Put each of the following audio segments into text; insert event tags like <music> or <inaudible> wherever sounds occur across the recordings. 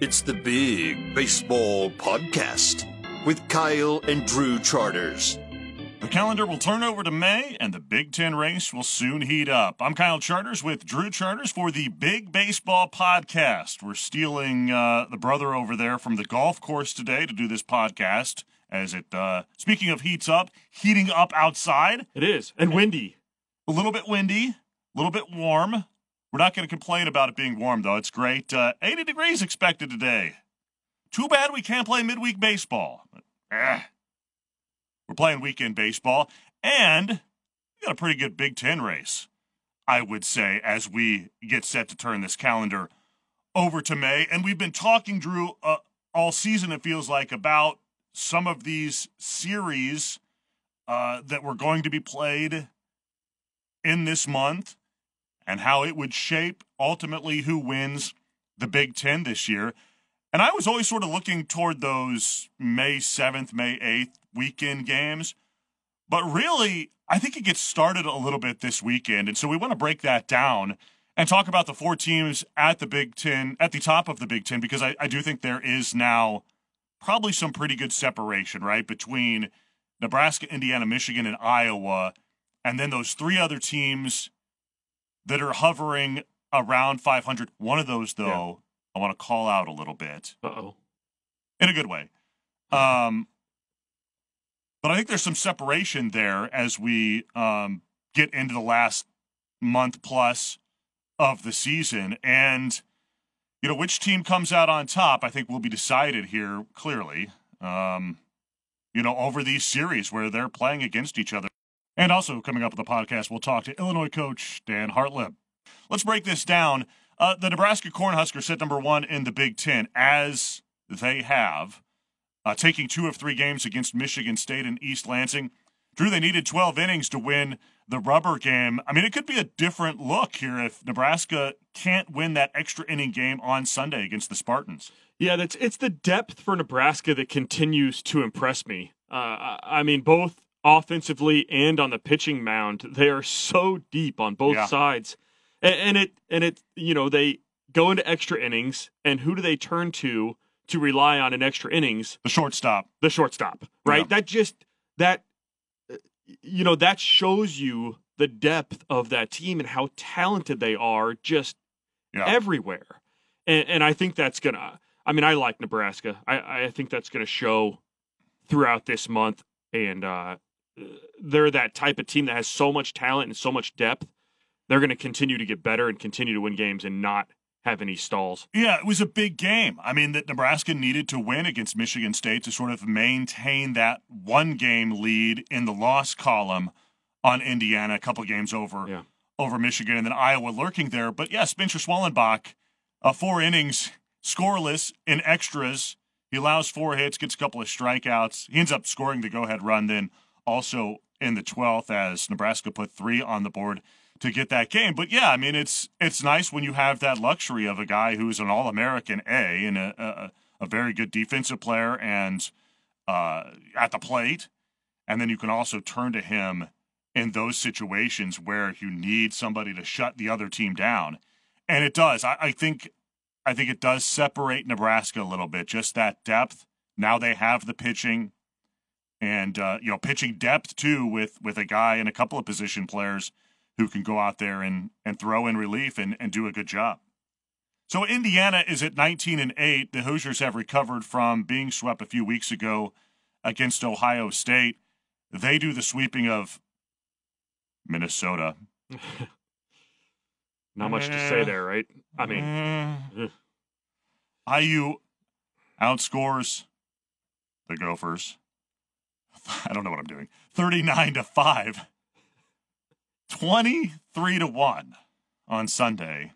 It's the Big Baseball Podcast with Kyle and Drew Charters. The calendar will turn over to May, and the Big Ten race will soon heat up. I'm Kyle Charters with Drew Charters for the Big Baseball Podcast. We're stealing uh, the brother over there from the golf course today to do this podcast. As it, uh, speaking of heats up, heating up outside. It is, and windy. A little bit windy, a little bit warm. We're not going to complain about it being warm, though. It's great. Uh, 80 degrees expected today. Too bad we can't play midweek baseball. But, eh. We're playing weekend baseball, and we got a pretty good Big Ten race, I would say, as we get set to turn this calendar over to May. And we've been talking, Drew, uh, all season, it feels like, about some of these series uh, that were going to be played in this month and how it would shape ultimately who wins the Big Ten this year. And I was always sort of looking toward those May 7th, May 8th weekend games. But really, I think it gets started a little bit this weekend. And so we want to break that down and talk about the four teams at the Big Ten, at the top of the Big Ten, because I, I do think there is now probably some pretty good separation, right, between Nebraska, Indiana, Michigan, and Iowa. And then those three other teams that are hovering around 500. One of those, though, yeah. I want to call out a little bit. Oh. In a good way. Um, but I think there's some separation there as we um, get into the last month plus of the season. And, you know, which team comes out on top, I think will be decided here clearly, um, you know, over these series where they're playing against each other. And also coming up on the podcast, we'll talk to Illinois coach Dan Hartleb. Let's break this down. Uh, the Nebraska Cornhuskers sit number one in the Big Ten, as they have, uh, taking two of three games against Michigan State and East Lansing. Drew, they needed 12 innings to win the rubber game. I mean, it could be a different look here if Nebraska can't win that extra inning game on Sunday against the Spartans. Yeah, that's it's the depth for Nebraska that continues to impress me. Uh, I mean, both offensively and on the pitching mound. They are so deep on both yeah. sides, and, and, it and it you know they go into extra innings, and who do they turn to to rely on in extra innings? The shortstop. The shortstop, right? Yeah. That just that you know that shows you the depth of that team and how talented they are just yeah. everywhere. And, and I think that's gonna. I mean, I like Nebraska. I, I think that's gonna show throughout this month. And uh, they're that type of team that has so much talent and so much depth. They're going to continue to get better and continue to win games and not have any stalls. Yeah, it was a big game. I mean, that Nebraska needed to win against Michigan State to sort of maintain that one game lead in the loss column on Indiana, a couple games over yeah. over Michigan, and then Iowa lurking there. But yeah, Spencer Schwellenbach, uh, four innings, scoreless in extras. He allows four hits, gets a couple of strikeouts. He ends up scoring the go ahead run then also in the 12th as Nebraska put three on the board to get that game. But yeah, I mean, it's it's nice when you have that luxury of a guy who's an All American A and a, a, a, very good defensive player and uh, at the plate, and then you can also turn to him in those situations where you need somebody to shut the other team down, and it does. I, I think I think it does separate Nebraska a little bit. Just that depth. Now they have the pitching and uh, you know pitching depth too with with a guy and a couple of position players who can go out there and and throw in relief and, and do a good job. So Indiana is at 19 and 8. The Hoosiers have recovered from being swept a few weeks ago against Ohio State. They do the sweeping of Minnesota. <laughs> Not much to say there, right? I mean, IU outscores the Gophers <laughs> I don't know what I'm doing. 39 to 5. 23 to 1 on Sunday.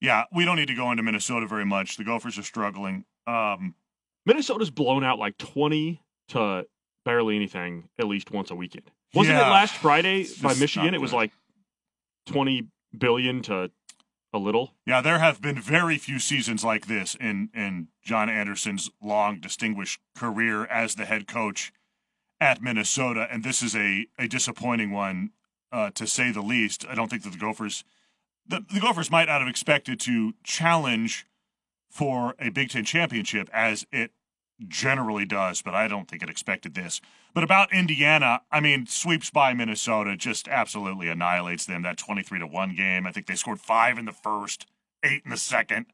Yeah, we don't need to go into Minnesota very much. The Gophers are struggling. Um, Minnesota's blown out like 20 to barely anything at least once a weekend. Wasn't yeah, it last Friday by Michigan? It was like 20 billion to a little. Yeah, there have been very few seasons like this in in John Anderson's long distinguished career as the head coach at Minnesota, and this is a a disappointing one uh, to say the least. I don't think that the Gophers the, the Gophers might not have expected to challenge for a Big Ten championship as it generally does, but I don't think it expected this. But about Indiana, I mean, sweeps by Minnesota just absolutely annihilates them. That 23 to 1 game. I think they scored five in the first, eight in the second.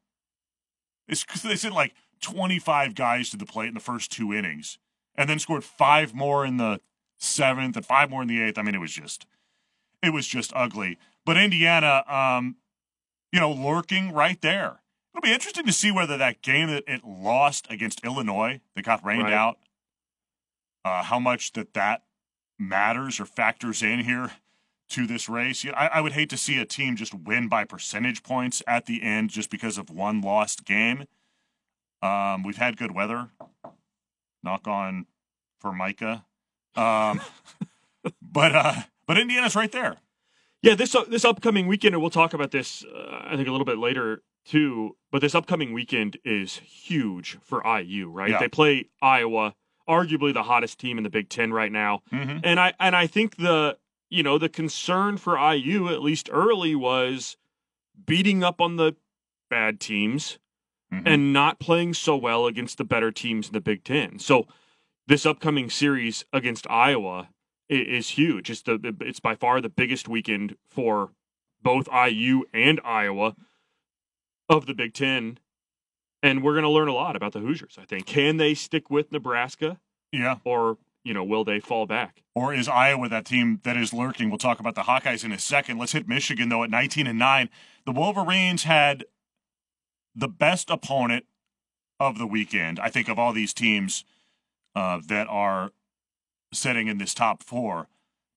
It's, they sent like 25 guys to the plate in the first two innings and then scored five more in the seventh and five more in the eighth. I mean, it was just, it was just ugly. But Indiana, um, you know, lurking right there. It'll be interesting to see whether that game that it lost against Illinois, that got rained right. out, uh, how much that that matters or factors in here to this race. You know, I, I, would hate to see a team just win by percentage points at the end just because of one lost game. Um, we've had good weather. Knock on for Micah. Um, <laughs> but uh, but Indiana's right there. Yeah, this uh, this upcoming weekend, and we'll talk about this. Uh, I think a little bit later too. But this upcoming weekend is huge for IU, right? Yeah. They play Iowa, arguably the hottest team in the Big Ten right now, mm-hmm. and I and I think the you know the concern for IU at least early was beating up on the bad teams mm-hmm. and not playing so well against the better teams in the Big Ten. So this upcoming series against Iowa is, huge. It's the it's by far the biggest weekend for both IU and Iowa of the Big Ten. And we're going to learn a lot about the Hoosiers, I think. Can they stick with Nebraska? Yeah. Or, you know, will they fall back? Or is Iowa that team that is lurking? We'll talk about the Hawkeyes in a second. Let's hit Michigan, though, at 19 and 9. The Wolverines had the best opponent of the weekend, I think, of all these teams uh, that are sitting in this top four,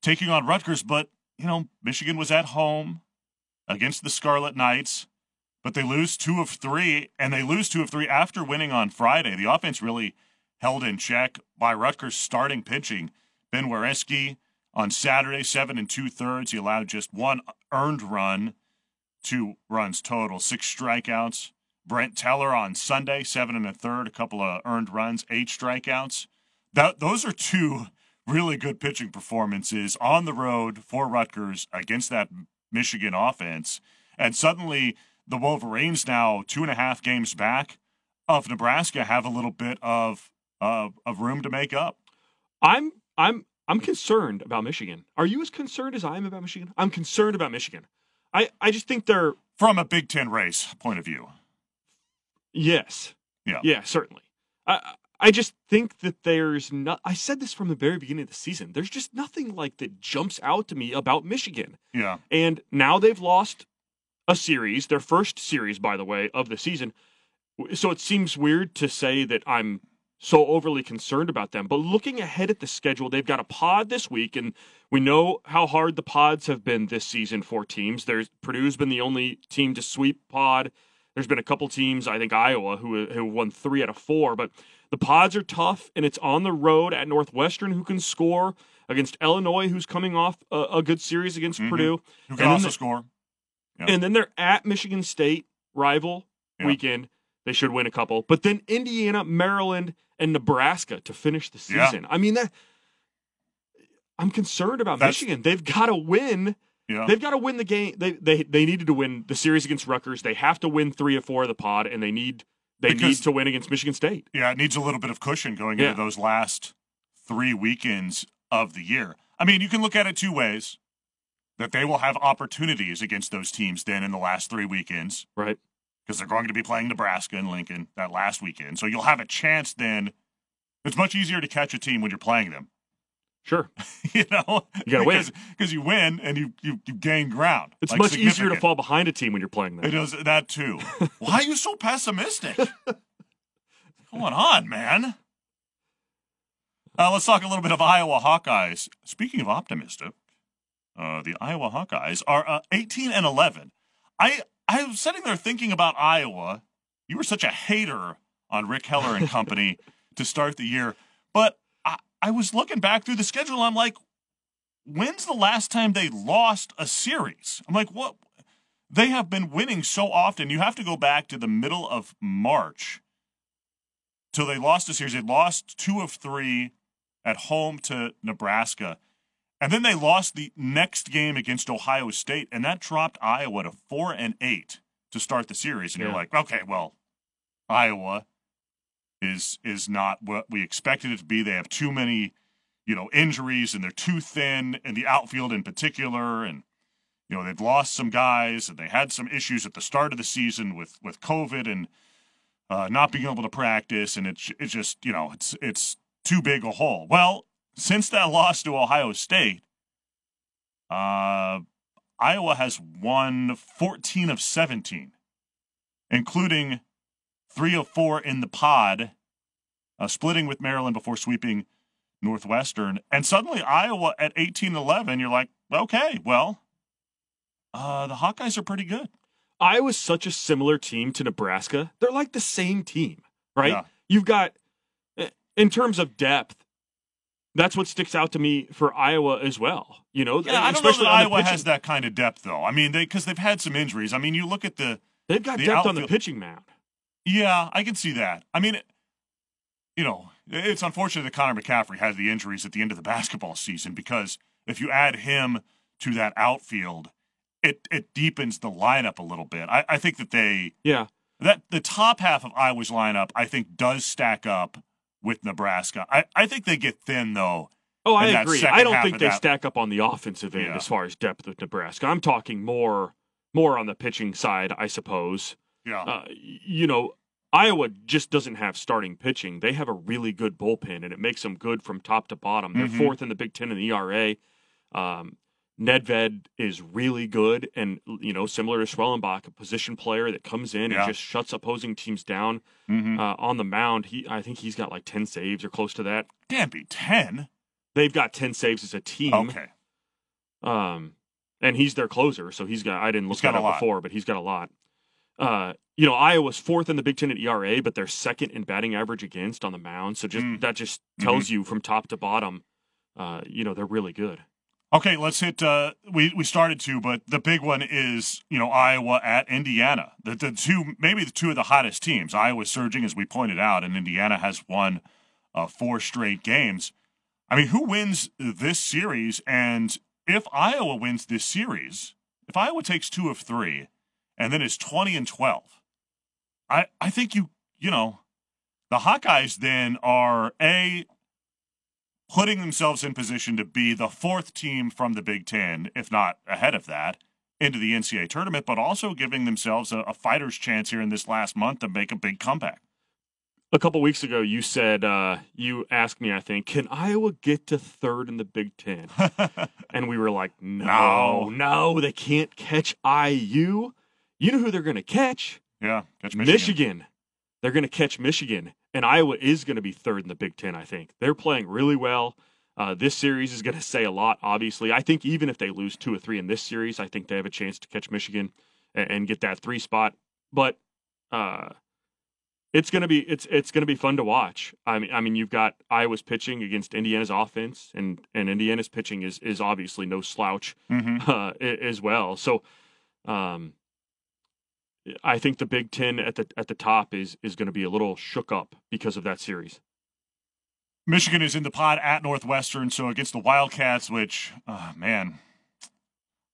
taking on Rutgers. But, you know, Michigan was at home against the Scarlet Knights, but they lose two of three, and they lose two of three after winning on Friday. The offense really held in check by Rutgers starting pitching. Ben Wereski on Saturday, seven and two thirds. He allowed just one earned run, two runs total, six strikeouts. Brent Teller on Sunday, seven and a third, a couple of earned runs, eight strikeouts. That those are two really good pitching performances on the road for Rutgers against that Michigan offense. And suddenly the Wolverines now two and a half games back of Nebraska have a little bit of uh, of room to make up. I'm I'm I'm concerned about Michigan. Are you as concerned as I am about Michigan? I'm concerned about Michigan. I, I just think they're from a Big Ten race point of view. Yes. Yeah. Yeah, certainly. I I just think that there's not I said this from the very beginning of the season. There's just nothing like that jumps out to me about Michigan. Yeah. And now they've lost a series, their first series by the way of the season. So it seems weird to say that I'm so overly concerned about them. But looking ahead at the schedule, they've got a pod this week, and we know how hard the pods have been this season for teams. There's Purdue's been the only team to sweep pod there's been a couple teams, I think Iowa, who who won three out of four, but the pods are tough, and it's on the road at Northwestern, who can score against Illinois, who's coming off a, a good series against mm-hmm. Purdue, who can also score. Yep. And then they're at Michigan State, rival yep. weekend. They should win a couple, but then Indiana, Maryland, and Nebraska to finish the season. Yeah. I mean that. I'm concerned about That's, Michigan. They've got to win yeah. They've got to win the game. They, they they needed to win the series against Rutgers. They have to win three or four of the pod, and they need they because, need to win against Michigan State. Yeah, it needs a little bit of cushion going yeah. into those last three weekends of the year. I mean, you can look at it two ways. That they will have opportunities against those teams then in the last three weekends. Right. Because they're going to be playing Nebraska and Lincoln that last weekend. So you'll have a chance then. It's much easier to catch a team when you're playing them Sure. <laughs> you know, you got to win because you win and you, you, you gain ground. It's like much easier to fall behind a team when you're playing them. It is that too. <laughs> Why are you so pessimistic? What's going on, man? Uh, let's talk a little bit of Iowa Hawkeyes. Speaking of optimistic, uh, the Iowa Hawkeyes are uh, 18 and 11. I I was sitting there thinking about Iowa. You were such a hater on Rick Heller and company <laughs> to start the year, but I was looking back through the schedule. I'm like, when's the last time they lost a series? I'm like, what? They have been winning so often. You have to go back to the middle of March till they lost a series. They lost two of three at home to Nebraska. And then they lost the next game against Ohio State, and that dropped Iowa to four and eight to start the series. And yeah. you're like, okay, well, Iowa is is not what we expected it to be. They have too many, you know, injuries and they're too thin in the outfield in particular and you know, they've lost some guys and they had some issues at the start of the season with with COVID and uh, not being able to practice and it's it's just, you know, it's it's too big a hole. Well, since that loss to Ohio State, uh, Iowa has won 14 of 17, including three of four in the pod, uh, splitting with Maryland before sweeping Northwestern. And suddenly Iowa at 18 11, you're like, okay, well, uh, the Hawkeyes are pretty good. Iowa's such a similar team to Nebraska. They're like the same team, right? Yeah. You've got, eh, in terms of depth, that's what sticks out to me for Iowa as well. You know, yeah, I don't know that Iowa has that kind of depth though. I mean, they because they've had some injuries. I mean, you look at the they've got the depth outfield. on the pitching mound. Yeah, I can see that. I mean, you know, it's unfortunate that Connor McCaffrey had the injuries at the end of the basketball season because if you add him to that outfield, it it deepens the lineup a little bit. I, I think that they yeah that the top half of Iowa's lineup I think does stack up with Nebraska. I, I think they get thin though. Oh, I agree. I don't think they that. stack up on the offensive end yeah. as far as depth with Nebraska. I'm talking more more on the pitching side, I suppose. Yeah. Uh, you know, Iowa just doesn't have starting pitching. They have a really good bullpen, and it makes them good from top to bottom. They're mm-hmm. fourth in the Big Ten in the ERA. Um, Nedved is really good and, you know, similar to Schwellenbach, a position player that comes in yeah. and just shuts opposing teams down mm-hmm. uh, on the mound. He, I think he's got like 10 saves or close to that. Can't be 10. They've got 10 saves as a team. Okay. Um, and he's their closer, so he's got, I didn't look he's that up before, but he's got a lot. Uh, you know, Iowa's fourth in the Big Ten at ERA, but they're second in batting average against on the mound. So just mm. that just tells mm-hmm. you from top to bottom, uh, you know, they're really good. Okay, let's hit. Uh, we we started to, but the big one is you know Iowa at Indiana. The the two maybe the two of the hottest teams. Iowa's surging as we pointed out, and Indiana has won uh, four straight games. I mean, who wins this series? And if Iowa wins this series, if Iowa takes two of three, and then is twenty and twelve, I I think you you know the Hawkeyes then are a putting themselves in position to be the fourth team from the Big Ten, if not ahead of that, into the NCAA tournament, but also giving themselves a, a fighter's chance here in this last month to make a big comeback. A couple weeks ago, you said uh, you asked me, I think, can Iowa get to third in the Big Ten? <laughs> and we were like, no, no, no, they can't catch IU. You know who they're going to catch? Yeah, catch Michigan. Michigan. They're going to catch Michigan and Iowa is going to be third in the Big Ten. I think they're playing really well. Uh, this series is going to say a lot. Obviously, I think even if they lose two or three in this series, I think they have a chance to catch Michigan and, and get that three spot. But uh, it's going to be it's it's going to be fun to watch. I mean, I mean, you've got Iowa's pitching against Indiana's offense, and and Indiana's pitching is is obviously no slouch mm-hmm. uh, as well. So. Um, I think the Big Ten at the at the top is is going to be a little shook up because of that series. Michigan is in the pod at Northwestern, so against the Wildcats, which, oh, man,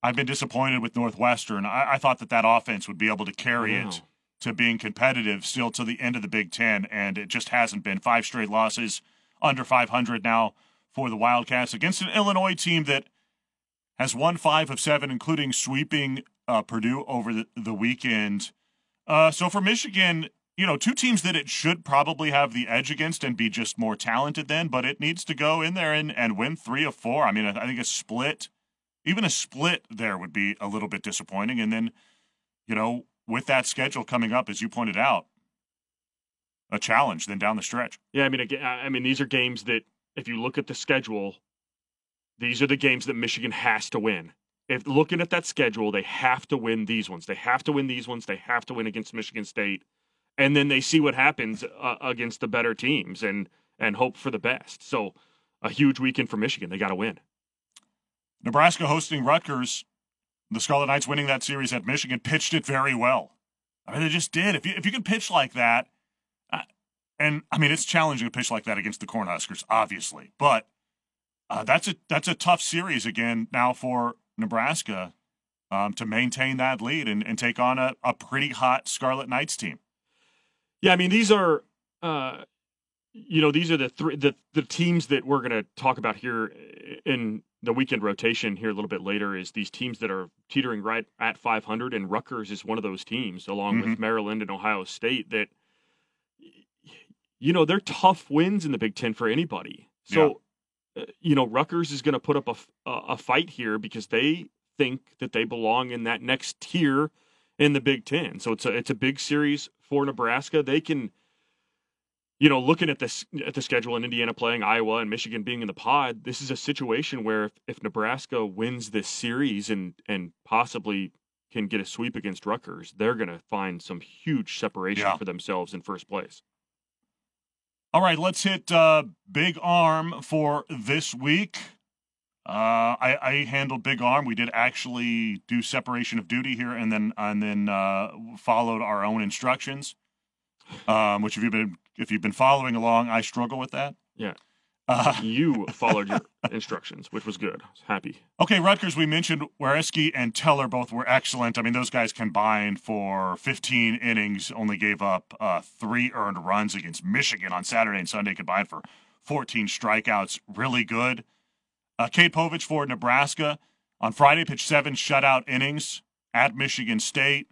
I've been disappointed with Northwestern. I, I, thought that that offense would be able to carry it to being competitive still to the end of the Big Ten, and it just hasn't been. Five straight losses, under 500 now for the Wildcats against an Illinois team that has won five of seven, including sweeping uh, Purdue over the, the weekend. Uh, so for Michigan, you know, two teams that it should probably have the edge against and be just more talented than, but it needs to go in there and, and win three of four. I mean, I think a split, even a split there would be a little bit disappointing. And then, you know, with that schedule coming up, as you pointed out, a challenge then down the stretch. Yeah, I mean, I mean, these are games that if you look at the schedule, these are the games that Michigan has to win if looking at that schedule, they have to win these ones. They have to win these ones. They have to win against Michigan State, and then they see what happens uh, against the better teams and and hope for the best. So, a huge weekend for Michigan. They got to win. Nebraska hosting Rutgers. The Scarlet Knights winning that series at Michigan pitched it very well. I mean, they just did. If you if you can pitch like that, uh, and I mean, it's challenging to pitch like that against the Cornhuskers, obviously, but uh, that's a that's a tough series again now for Nebraska um, to maintain that lead and, and take on a, a pretty hot Scarlet Knights team. Yeah, I mean these are, uh, you know, these are the three the the teams that we're going to talk about here in the weekend rotation here a little bit later. Is these teams that are teetering right at 500, and Rutgers is one of those teams, along mm-hmm. with Maryland and Ohio State. That you know they're tough wins in the Big Ten for anybody. So. Uh, you know, Rutgers is going to put up a, a fight here because they think that they belong in that next tier in the Big Ten. So it's a it's a big series for Nebraska. They can, you know, looking at this at the schedule and Indiana playing Iowa and Michigan being in the pod, this is a situation where if, if Nebraska wins this series and and possibly can get a sweep against Rutgers, they're going to find some huge separation yeah. for themselves in first place. All right, let's hit uh, Big Arm for this week. Uh, I, I, handled Big Arm. We did actually do separation of duty here, and then and then uh, followed our own instructions. Um, which if you've been if you've been following along, I struggle with that. Yeah. Uh, <laughs> you followed your instructions, which was good. I was happy. Okay, Rutgers, we mentioned Wereski and Teller both were excellent. I mean, those guys combined for 15 innings, only gave up uh, three earned runs against Michigan on Saturday and Sunday, combined for 14 strikeouts. Really good. Uh, Cade Povich for Nebraska on Friday pitched seven shutout innings at Michigan State.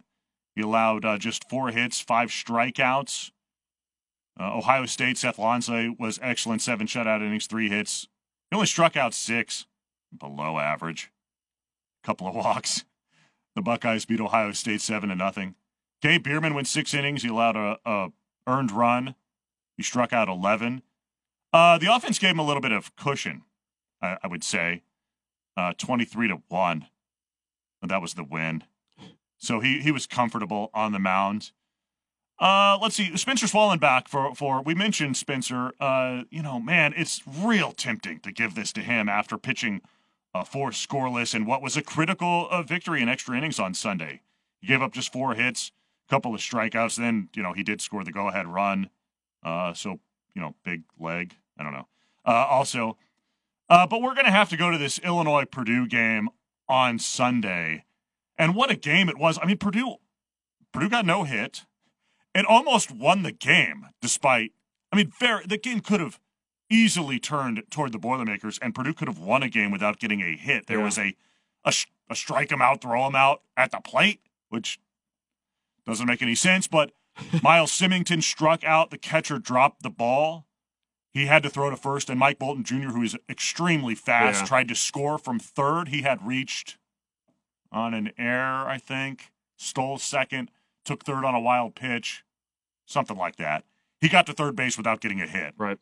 He allowed uh, just four hits, five strikeouts. Uh, Ohio State, Seth Lonsway was excellent. Seven shutout innings, three hits. He only struck out six, below average. Couple of <laughs> walks. The Buckeyes beat Ohio State seven to nothing. Gabe Bierman went six innings. He allowed a, a earned run. He struck out eleven. Uh, the offense gave him a little bit of cushion, I, I would say. Uh, Twenty-three to one. That was the win. So he he was comfortable on the mound. Uh, let's see, Spencer Schwellenbach for for we mentioned Spencer. Uh, you know, man, it's real tempting to give this to him after pitching uh, four scoreless and what was a critical uh, victory in extra innings on Sunday. He gave up just four hits, a couple of strikeouts. Then you know he did score the go ahead run. Uh, so you know, big leg. I don't know. Uh, also, uh, but we're gonna have to go to this Illinois Purdue game on Sunday, and what a game it was. I mean, Purdue Purdue got no hit and almost won the game despite I mean very the game could have easily turned toward the Boilermakers and Purdue could have won a game without getting a hit. There yeah. was a, a a strike him out, throw him out at the plate, which doesn't make any sense, but <laughs> Miles Symington struck out, the catcher dropped the ball. He had to throw to first, and Mike Bolton Jr., who is extremely fast, yeah. tried to score from third. He had reached on an error, I think, stole second took third on a wild pitch, something like that. He got to third base without getting a hit. Right.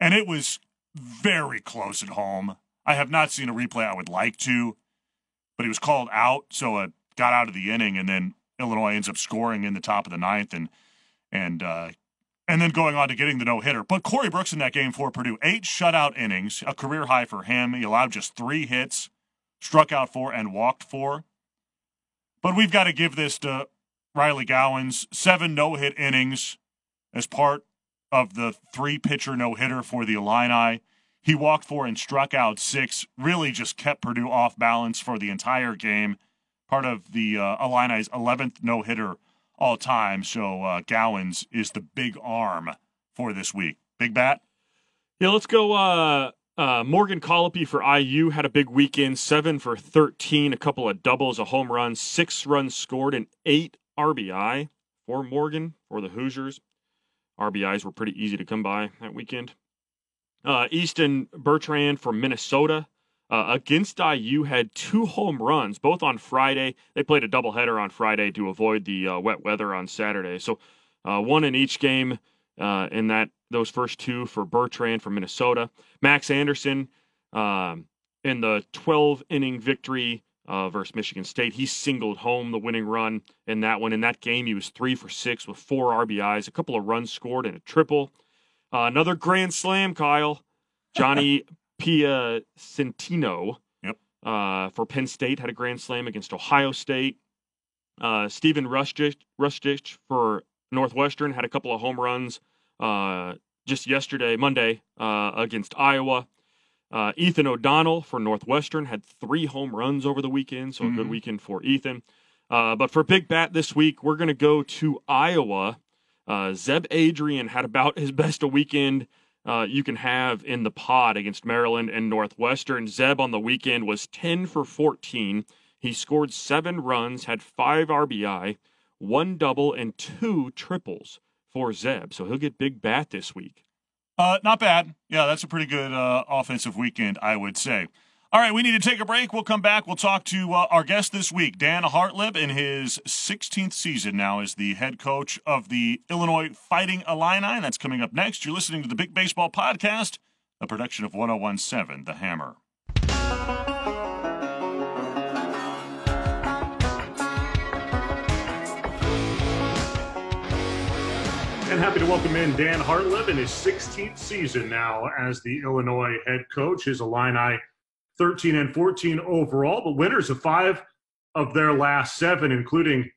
And it was very close at home. I have not seen a replay I would like to, but he was called out, so it got out of the inning, and then Illinois ends up scoring in the top of the ninth, and and uh, and then going on to getting the no hitter. But Corey Brooks in that game for Purdue, eight shutout innings, a career high for him. He allowed just three hits, struck out four, and walked four. But we've got to give this to Riley Gowens, seven no hit innings as part of the three pitcher no hitter for the Illini. He walked four and struck out six, really just kept Purdue off balance for the entire game. Part of the uh, Illini's 11th no hitter all time. So uh, Gowens is the big arm for this week. Big bat? Yeah, let's go. Uh, uh, Morgan Colopy for IU had a big weekend, seven for 13, a couple of doubles, a home run, six runs scored, and eight RBI for Morgan for the Hoosiers. RBIs were pretty easy to come by that weekend. Uh, Easton Bertrand from Minnesota uh, against IU had two home runs, both on Friday. They played a doubleheader on Friday to avoid the uh, wet weather on Saturday. So uh, one in each game uh, in that those first two for Bertrand from Minnesota. Max Anderson um, in the 12 inning victory uh, versus Michigan State. He singled home the winning run in that one. In that game, he was three for six with four RBIs, a couple of runs scored, and a triple. Uh, another grand slam, Kyle. Johnny <laughs> Piacentino yep. uh, for Penn State had a grand slam against Ohio State. Uh, Stephen Rustich, Rustich for Northwestern had a couple of home runs uh, just yesterday, Monday, uh, against Iowa. Uh, Ethan O'Donnell for Northwestern had three home runs over the weekend, so mm-hmm. a good mm-hmm. weekend for Ethan. Uh, but for Big Bat this week, we're going to go to Iowa Uh, Zeb Adreon had about his best a weekend uh, you can have in the pod against Maryland and Northwestern. Zeb on the weekend was 10 for 14. He scored seven runs, had five RBI, one double, and two triples for Zeb. So he'll get big bat this week. Uh, not bad. Yeah, that's a pretty good uh, offensive weekend, I would say. All right, we need to take a break. We'll come back. We'll talk to uh, our guest this week, Dan Hartleb, in his 16th season now as the head coach of the Illinois Fighting Illini. That's coming up next. You're listening to the Big Baseball Podcast, a production of 1017 The Hammer. And happy to welcome in Dan Hartleb in his 16th season now as the Illinois head coach. His Illini 13 and 14 overall, but winners of five of their last seven, including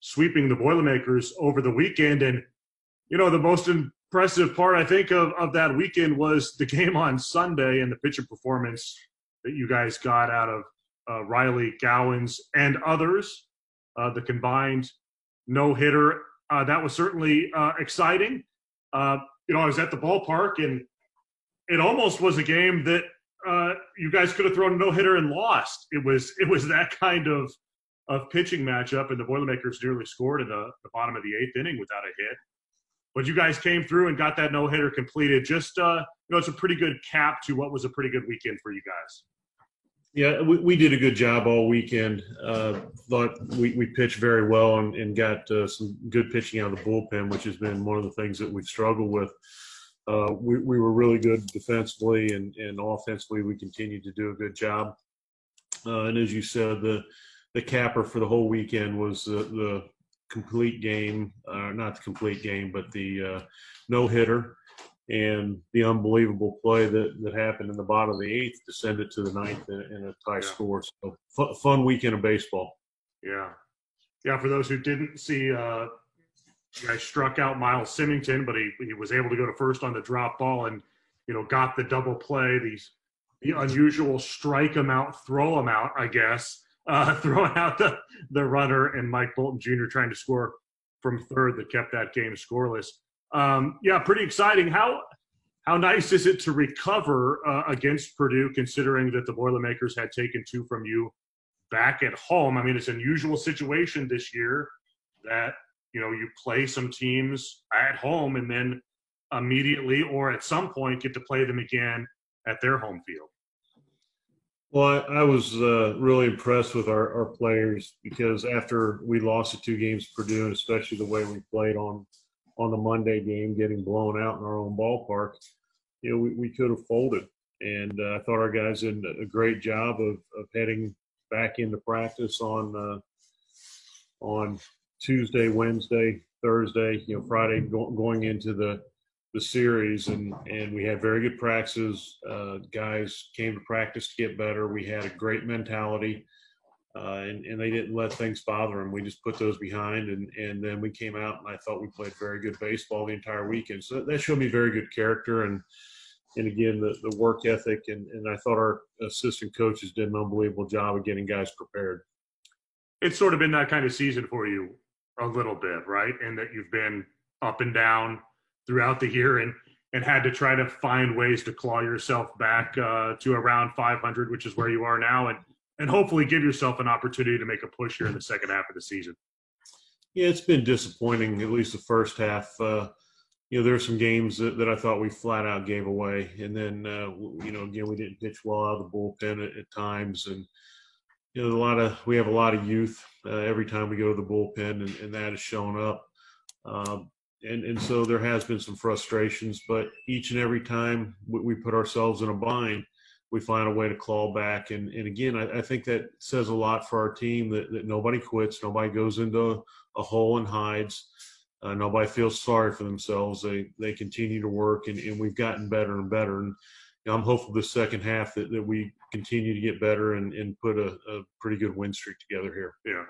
sweeping the Boilermakers over the weekend. And, you know, the most impressive part, I think, of, of that weekend was the <laughs> game on Sunday and the pitcher performance that you guys got out of uh, Riley Gowens and others. Uh, the combined no hitter. Uh, that was certainly uh, exciting. Uh, you know, I was at the ballpark and it almost was a game that uh, you guys could have thrown a no hitter and lost. It was it was that kind of of pitching matchup, and the Boilermakers nearly scored in the, the bottom of the eighth inning without a hit. But you guys came through and got that no hitter completed. Just uh, you know, it's a pretty good cap to what was a pretty good weekend for you guys. Yeah, we, we did a good job all weekend. Uh, thought we, we pitched very well and, and got uh, some good pitching out of the bullpen, which has been one of the things that we've struggled with uh, we, we were really good defensively and, and offensively. We continued to do a good job. Uh, and as you said, the the capper for the whole weekend was the, the complete game, uh, not the complete game, but the uh, no hitter and the unbelievable play that, that happened in the bottom of the eighth to send it to the ninth in, in a tie yeah. score. So fun, fun weekend of baseball. Yeah. Yeah, for those who didn't see uh, guy struck out Miles Symington, but he, he was able to go to first on the drop ball and, you know, got the double play. These the unusual strike him out, throw him out, I guess, uh, <laughs> throwing out the, the runner and Mike Bolton Jr. trying to score from third that kept that game scoreless. Um, yeah, pretty exciting. How how nice is it to recover uh, against Purdue, considering that the Boilermakers had taken two from you back at home? I mean, it's an unusual situation this year that you know you play some teams at home and then immediately or at some point get to play them again at their home field well i, I was uh, really impressed with our, our players because after we lost the two games purdue and especially the way we played on on the monday game getting blown out in our own ballpark you know we, we could have folded and uh, i thought our guys did a great job of, of heading back into practice on uh, on Tuesday, Wednesday, Thursday, you know, Friday go, going into the the series, and and we had very good practices. Uh, guys came to practice to get better. We had a great mentality, uh, and and they didn't let things bother them. We just put those behind, and and then we came out, and I thought we played very good baseball the entire weekend. So that showed me very good character and. And again, the, the work ethic, and, and I thought our assistant coaches did an unbelievable job of getting guys prepared. It's sort of been that kind of season for you a little bit, right? And that you've been up and down throughout the year and and had to try to find ways to claw yourself back uh, to around 500, which is where you are now, and and hopefully give yourself an opportunity to make a push here in the second half of the season. Yeah, it's been disappointing, at least the first half. Uh, you know, there are some games that, that I thought we flat out gave away, and then uh, you know, again, we didn't pitch well out of the bullpen at, at times, and you know, a lot of we have a lot of youth uh, every time we go to the bullpen, and, and that has shown up. Um, and and so there has been some frustrations, but each and every time we, we, put ourselves in a bind, we find a way to claw back. And and again, I, I think that says a lot for our team that, that nobody quits, nobody goes into a hole and hides. Uh, nobody feels sorry for themselves. They they continue to work, and, and we've gotten better and better. And you know, I'm hopeful this second half that, that we continue to get better and, and put a, a pretty good win streak together here. Yeah.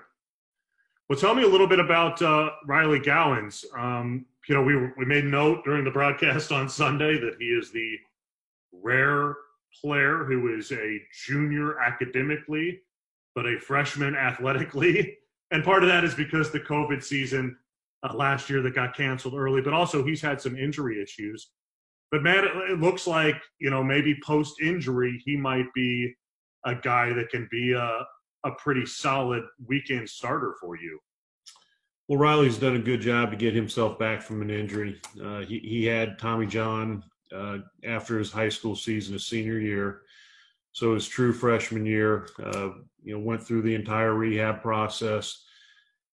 Well, tell me a little bit about uh, Riley Gowens. Um, you know, we we made note during the broadcast on Sunday that he is the rare player who is a junior academically, but a freshman athletically. <laughs> And part of that is because the COVID season uh, last year that got canceled early, but also he's had some injury issues. But man, it, it looks like you know maybe post injury he might be a guy that can be a a pretty solid weekend starter for you. Well, Riley's done a good job to get himself back from an injury. Uh, he he had Tommy John uh, after his high school season, his senior year. So his true freshman year, uh, you know, went through the entire rehab process,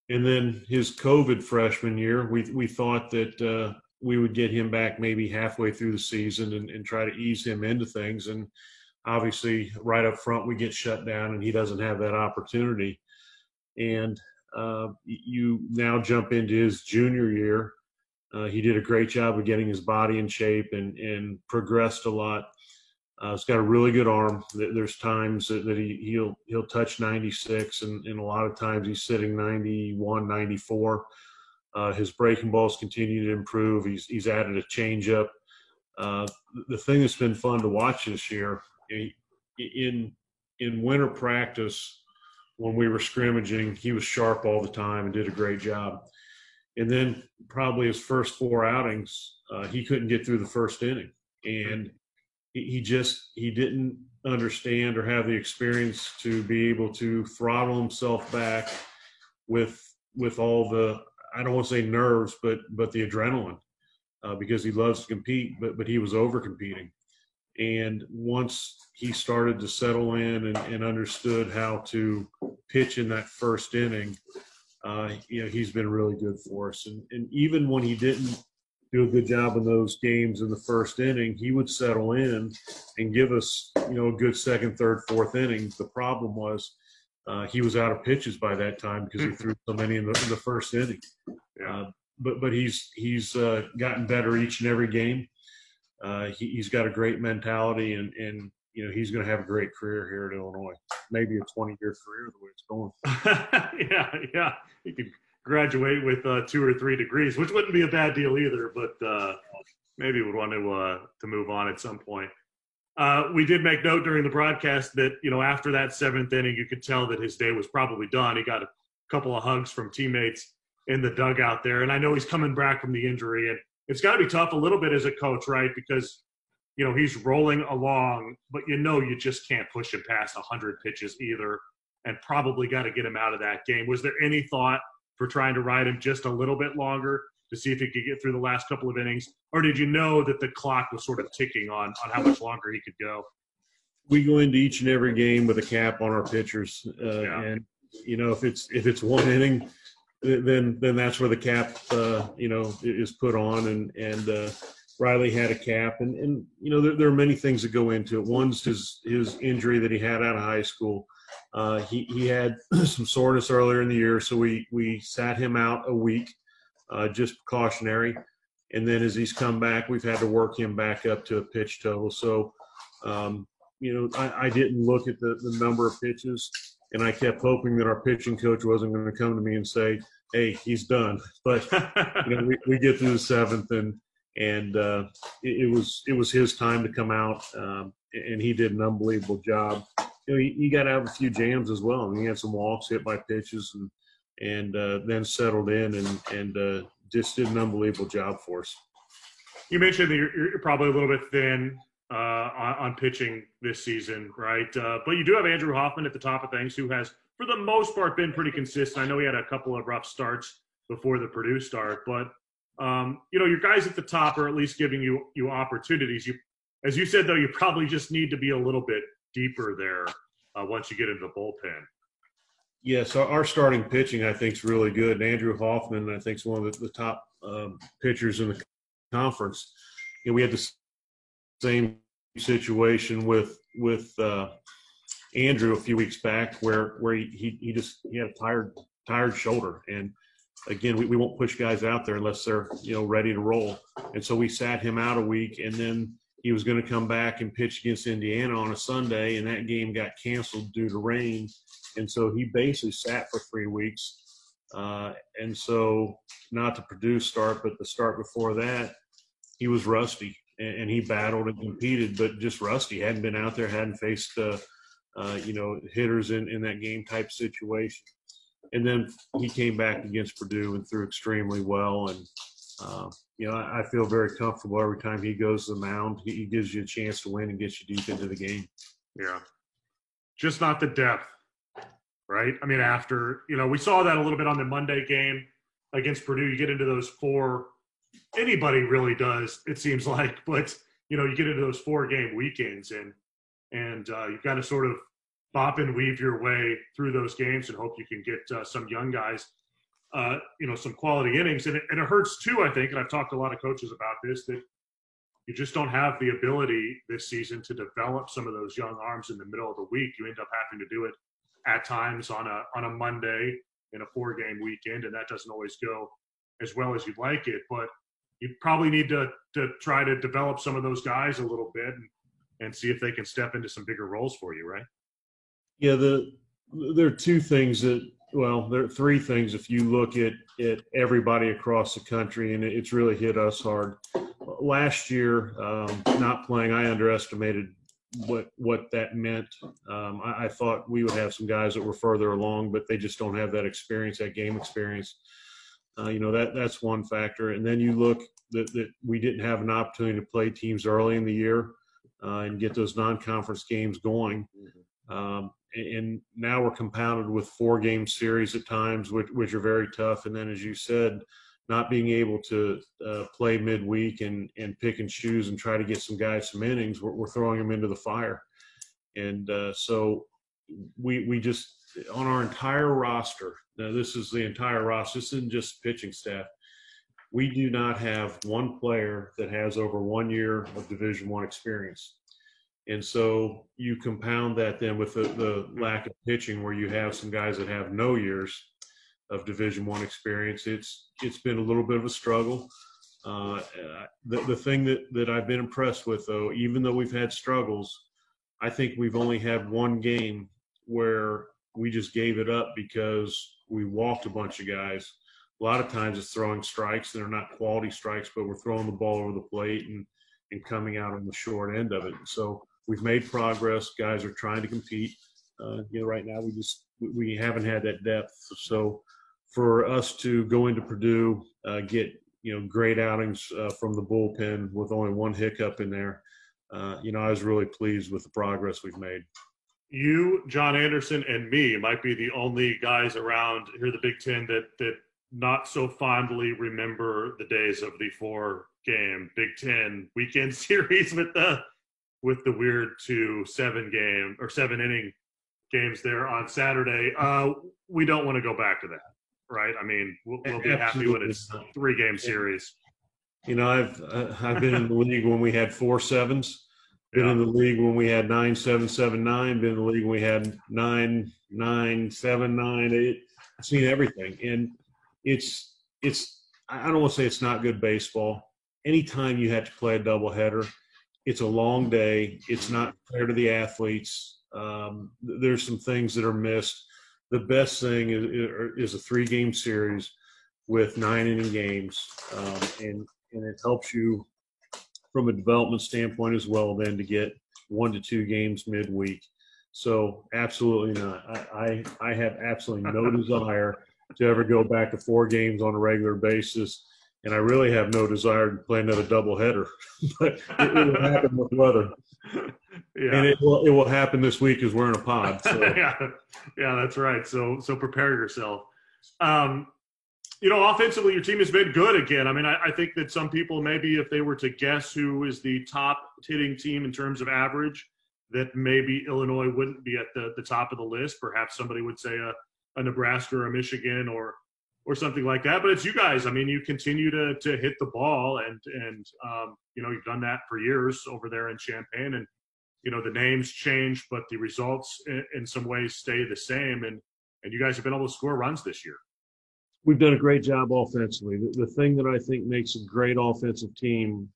and then his COVID freshman year, we we thought that uh, we would get him back maybe halfway through the season and, and try to ease him into things. And obviously, right up front, we get shut down, and he doesn't have that opportunity. And uh, you now jump into his junior year. Uh, he did a great job of getting his body in shape and and progressed a lot uh, he's got a really good arm. There's times that, that he, he'll he'll touch 96, and, and a lot of times he's sitting 91, 94. Uh, his breaking balls continue to improve. He's he's added a changeup. Uh, the thing that's been fun to watch this year in in winter practice when we were scrimmaging, he was sharp all the time and did a great job. And then probably his first four outings, uh, he couldn't get through the first inning, and he just he didn't understand or have the experience to be able to throttle himself back with with all the I don't want to say nerves, but but the adrenaline uh, because he loves to compete, but but he was over competing. And once he started to settle in and, and understood how to pitch in that first inning, uh, you know, he's been really good for us. And, and even when he didn't do a good job in those games in the first inning, he would settle in and give us, you know, a good second, third, fourth inning. The problem was uh, he was out of pitches by that time because he threw so many in the, in the first inning. Uh, but but he's he's uh, gotten better each and every game. Uh, he, has got a great mentality, and and you know he's going to have a great career here at Illinois. Maybe a 20 year career the way it's going. <laughs> yeah, yeah, he could graduate with uh, two or three degrees, which wouldn't be a bad deal either. But uh, maybe would want to uh, to move on at some point. Uh, we did make note during the broadcast that you know after that seventh inning, you could tell that his day was probably done. He got a couple of hugs from teammates in the dugout there, and I know he's coming back from the injury, and it's got to be tough a little bit as a coach, right? Because you know he's rolling along, but you know you just can't push him past 100 pitches either, and probably got to get him out of that game. Was there any thought for trying to ride him just a little bit longer to see if he could get through the last couple of innings? Or did you know that the clock was sort of ticking on, on how much longer he could go? We go into each and every game with a cap on our pitchers. Uh, yeah. And, you know, if it's if it's one inning, then then that's where the cap, uh, you know, is put on. And, and uh, Riley had a cap. And, and you know, there, there are many things that go into it. One's his, his injury that he had out of high school. Uh, he he had <clears throat> some soreness earlier in the year, so we we sat him out a week, uh, just precautionary. And then as he's come back, we've had to work him back up to a pitch total. So, um, you know, I, I, didn't look at the, the number of pitches, and I kept hoping that our pitching coach wasn't going to come to me and say, "Hey, he's done." <laughs> But you know, we, we get through the seventh, and and uh, it, it, was it was his time to come out, um, and he did an unbelievable job you know, he, got out of a few jams as well. Mean, he had some walks, hit by pitches, and and uh, then settled in and and uh, just did an unbelievable job for us. You mentioned that you're, you're probably a little bit thin uh, on, on, pitching this season, right? Uh, but you do have Andrew Hoffman at the top of things, who has, for the most part, been pretty consistent. I know he had a couple of rough starts before the Purdue start, but um, you know your guys at the top are at least giving you you opportunities. You, as you said, though, you probably just need to be a little bit deeper there uh, once you get into the bullpen. Yes, our, our, starting pitching I think is really good. And Andrew Hoffman I think is one of the, the top um, pitchers in the conference. You know, we had the same situation with with uh, Andrew a few weeks back where where he, he, he just he had a tired tired shoulder and again we, we won't push guys out there unless they're you know ready to roll and so we sat him out a week and then he was going to come back and pitch against Indiana on a Sunday, and that game got canceled due to rain. And so he basically sat for three weeks. Uh, and so, not the Purdue start, but the start before that, he was rusty and, and, he battled and competed, but just rusty. Hadn't been out there, hadn't faced, uh, uh, you know, hitters in, in that game type situation. And then he came back against Purdue and threw extremely well. And uh, you know, I, I, feel very comfortable every time he goes to the mound. He, he, gives you a chance to win and gets you deep into the game. Yeah, just not the depth, right? I mean, after you know, we saw that a little bit on the Monday game against Purdue. You get into those four. Anybody really does, it seems <laughs> like, but you know, you get into those four game weekends and and uh, you've got to sort of bop and weave your way through those games and hope you can get uh, some young guys, uh, you know, some quality innings. And it, and it hurts too, I think. And I've talked to a lot of coaches about this that you just don't have the ability this season to develop some of those young arms in the middle of the week. You end up having to do it at times on a on a Monday in a four game weekend, and that doesn't always go as well as you'd like it. But you probably need to to try to develop some of those guys a little bit and, and see if they can step into some bigger roles for you, right? Yeah, the there are two things that well, there are three things if you look at at everybody across the country, and it's really hit us hard. Last year, um, not playing, I underestimated what what that meant. Um, I, I, thought we would have some guys that were further along, but they just don't have that experience, that game experience. Uh, you know that that's one factor, and then you look that, that we didn't have an opportunity to play teams early in the year uh, and get those non-conference games going. Um, and now we're compounded with four game series at times, which, which are very tough. And then, as you said, not being able to uh, play midweek and, and pick and choose and try to get some guys some innings, we're, we're throwing them into the fire. And uh, so we, we just, on our entire roster, now this is the entire roster, this isn't just pitching staff. We do not have one player that has over one year of Division One experience. And so you compound that then with the, the lack of pitching, where you have some guys that have no years of Division One experience. It's it's been a little bit of a struggle. Uh, the the thing that that I've been impressed with, though, even though we've had struggles, I think we've only had one game where we just gave it up because we walked a bunch of guys. A lot of times it's throwing strikes that are not quality strikes, but we're throwing the ball over the plate and and coming out on the short end of it. So we've made progress. Guys are trying to compete. Uh, you know, right now we just we haven't had that depth. So for us to go into Purdue, uh, get you know great outings uh, from the bullpen with only one hiccup in there, uh, you know, I was really pleased with the progress we've made. You, John Anderson, and me might be the only guys around here, the Big Ten, that that not so fondly remember the days of the four game Big Ten weekend <laughs> series with the with the weird two seven game or seven inning games there on Saturday. Uh, we don't want to go back to that, right? I mean, we'll, we'll be happy when it's three game series. You know, I've uh, I've been in the league when we had four sevens. Been yeah. in the league when we had nine seven seven nine. Been in the league when we had nine nine seven nine eight. I've seen everything, and it's it's. I don't want to say it's not good baseball. Anytime you have to play a doubleheader, it's a long day. It's not fair to the athletes. Um, there's some things that are missed. The best thing is, is a three game series with nine inning games, um, and and it helps you from a development standpoint as well. Then to get one to two games midweek. So absolutely not. I, I, I have absolutely no <laughs> desire to ever go back to four games on a regular basis and I really have no desire to play another doubleheader, <laughs> but it, will happen with weather. <laughs> Yeah. And it will it will happen this week as we're in a pod. So. <laughs> yeah, yeah, that's right. So so prepare yourself. Um, you know, offensively, your team has been good again. I mean, I, I, think that some people maybe if they were to guess who is the top hitting team in terms of average, that maybe Illinois wouldn't be at the, the top of the list. Perhaps somebody would say a, a Nebraska or a Michigan or or something like that. But it's you guys. I mean, you continue to to hit the ball, and and um, you know you've done that for years over there in Champaign, and you know the names change, but the results in, in some ways stay the same. And and you guys have been able to score runs this year. We've done a great job offensively. The, the thing that I think makes a great offensive team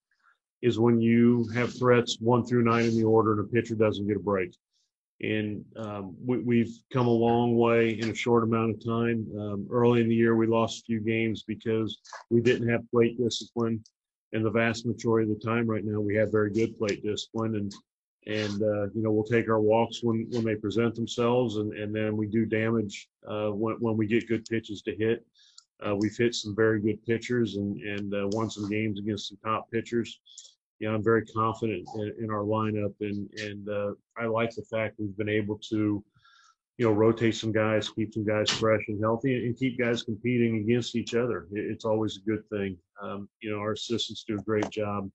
is when you have threats one through nine in the order and a pitcher doesn't get a break and um, we, have come a long way in a short amount of time. Um, early in the year, we lost a few games because we didn't have plate discipline, and the vast majority of the time right now, we have very good plate discipline. And and uh, you know we'll take our walks when when they present themselves, and and then we do damage uh, when when we get good pitches to hit. Uh, we've hit some very good pitchers and and uh, won some games against some top pitchers. Yeah, I'm very confident in, in our lineup, and and uh, I like the fact we've been able to, you know, rotate some guys, keep some guys fresh and healthy, and keep guys competing against each other. It's always a good thing. Um, you know, our assistants do a great job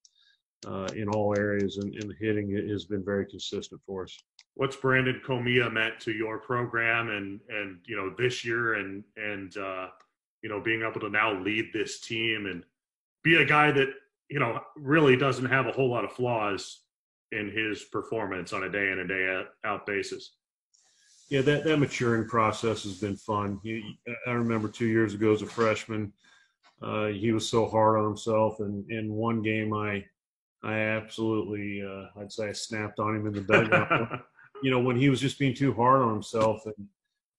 uh, in all areas, and, and the hitting has been very consistent for us. What's Branden Comia meant to your program, and and you know this year, and and uh, you know being able to now lead this team and be a guy that you know really doesn't have a whole lot of flaws in his performance on a day in and day out basis. Yeah, that, that maturing process has been fun. He, I remember two years ago as a freshman, uh, he was so hard on himself, and in one game I I absolutely, uh, I'd say I snapped on him in the dugout. <laughs> you know, when he was just being too hard on himself and,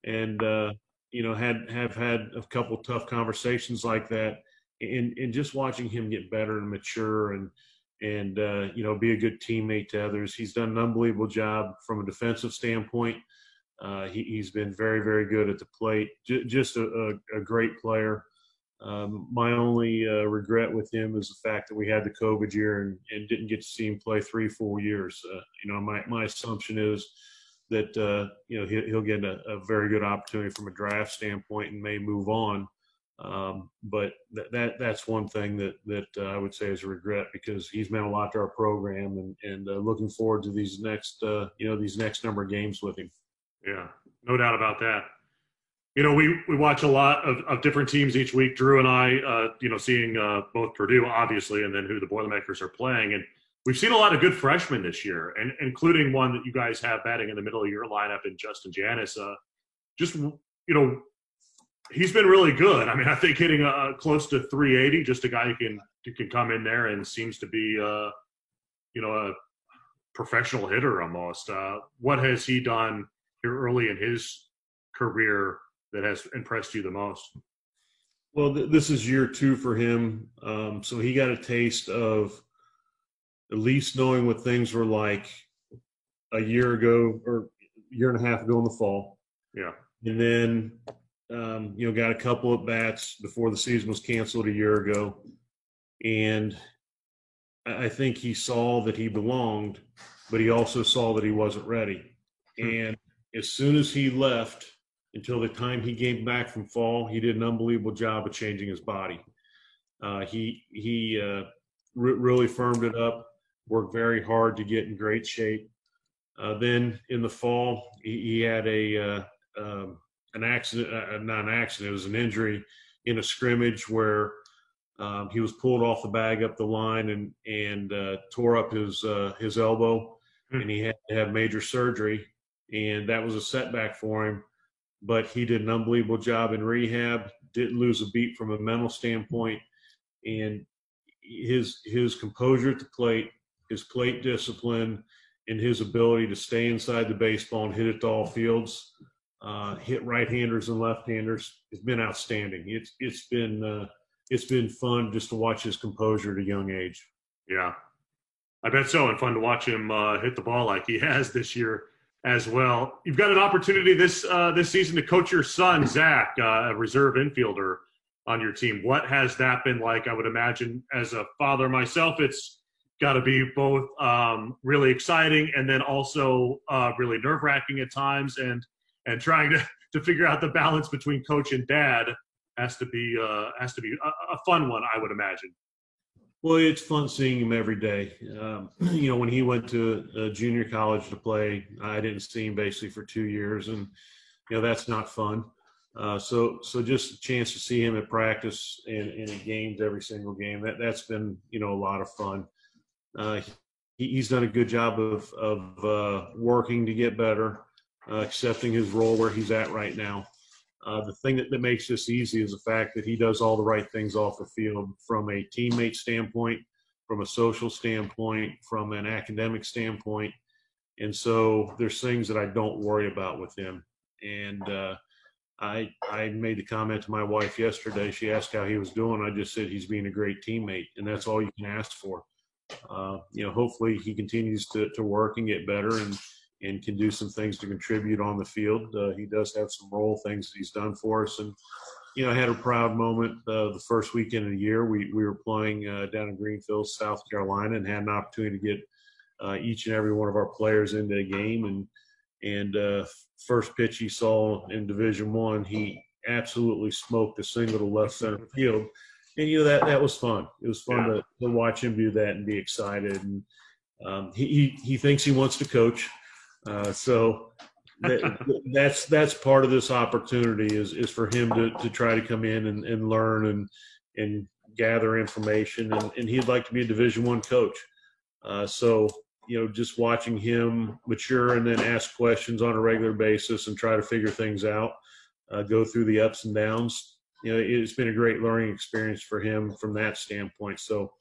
and, uh, you know, had, have had a couple tough conversations like that and, and just watching him get better and mature and, and, uh, you know, be a good teammate to others. He's done an unbelievable job from a defensive standpoint. Uh, he, has been very, very good at the plate. J- just a, a, a great player. Um, my only uh, regret with him is the fact that we had the COVID year and, and didn't get to see him play three, four years. Uh, you know, my, my assumption is that, uh, you know, he'll, he'll get a, a, very good opportunity from a draft standpoint and may move on. Um, but that, that that's one thing that, that uh, I would say is a regret because he's meant a lot to our program and, and uh, looking forward to these next, uh, you know, these next number of games with him. Yeah, no doubt about that you know, we, we watch a lot of, of different teams each week. Drew and I, uh, you know, seeing uh, both Purdue, obviously, and then who the Boilermakers are playing. And we've seen a lot of good freshmen this year, and including one that you guys have batting in the middle of your lineup in Justin Janas. Uh, just, you know, he's been really good. I mean, I think hitting a, close to 380, just a guy who can, who can come in there and seems to be, uh, you know, a professional hitter almost. Uh, what has he done here early in his career that has impressed you the most? Well, th- this is year two for him. Um, so he got a taste of at least knowing what things were like a year ago or year and a half ago in the fall. Yeah. And then, um, you know, got a couple of bats before the season was canceled a year ago. And I think he saw that he belonged, but he also saw that he wasn't ready. Hmm. And as soon as he left, until the time he came back from fall. He did an unbelievable job of changing his body. Uh, he he uh, re- really firmed it up, worked very hard to get in great shape. Uh, then in the fall, he, he had a uh, um, an accident, uh, not an accident, it was an injury in a scrimmage where um, he was pulled off the bag up the line and and uh, tore up his his elbow, mm-hmm. and he had to have major surgery, and that was a setback for him but he did an unbelievable job in rehab. Didn't lose a beat from a mental standpoint, and his his composure at the plate, his plate discipline, and his ability to stay inside the baseball and hit it to all fields, uh, hit right-handers and left-handers, It's been outstanding. It's it's been uh, it's been fun just to watch his composure at a young age. Yeah, I bet so, and fun to watch him uh, hit the ball like he <laughs> has this year as well. You've got an opportunity this uh, this season to coach your son Zach, uh, a reserve infielder, on your team. What has that been like? I would imagine as a father myself, it's got to be both um, really exciting and then also uh, really nerve wracking at times, and and trying to <laughs> to figure out the balance between coach and dad has to be uh, has to be a, a fun one, I would imagine. Well, it's fun seeing him every day. Um, <clears throat> you know, when he went to a junior college to play, I didn't see him basically for two years, and you know that's not fun. Uh, so, so just a chance to see him at practice and, and in games every single game that that's been you know a lot of fun. Uh, he, he's done a good job of of uh, working to get better, uh, accepting his role where he's at right now. Uh, the thing that, that makes this easy is the fact that he does all the right things off the field from a teammate standpoint, from a social standpoint, from an academic standpoint. And so there's things that I don't worry about with him. And uh, I I made the comment to my wife yesterday. She asked how he was doing. I just said he's being a great teammate, and that's all you can ask for. uh, you know, hopefully he continues to, to work and get better and, and can do some things to contribute on the field. Uh, he does have some role things that he's done for us. And, you know, I had a proud moment uh, the first weekend of the year. We, we were playing uh, down in Greenville, South Carolina, and had an opportunity to get uh, each and every one of our players into a game. And, and uh, first pitch he saw in Division One, he absolutely smoked a single to left center field and you know that that was fun. It was fun yeah. to, to watch him do that and be excited. And um, he, he, he thinks he wants to coach, uh, so that, <laughs> that's that's part of this opportunity is is for him to, to try to come in and, and learn and and gather information. And, and he'd like to be a Division One coach. Uh, so you know, just watching him mature and then ask questions on a regular basis and try to figure things out, uh, go through the ups and downs you know, it's been a great learning experience for him from that standpoint. So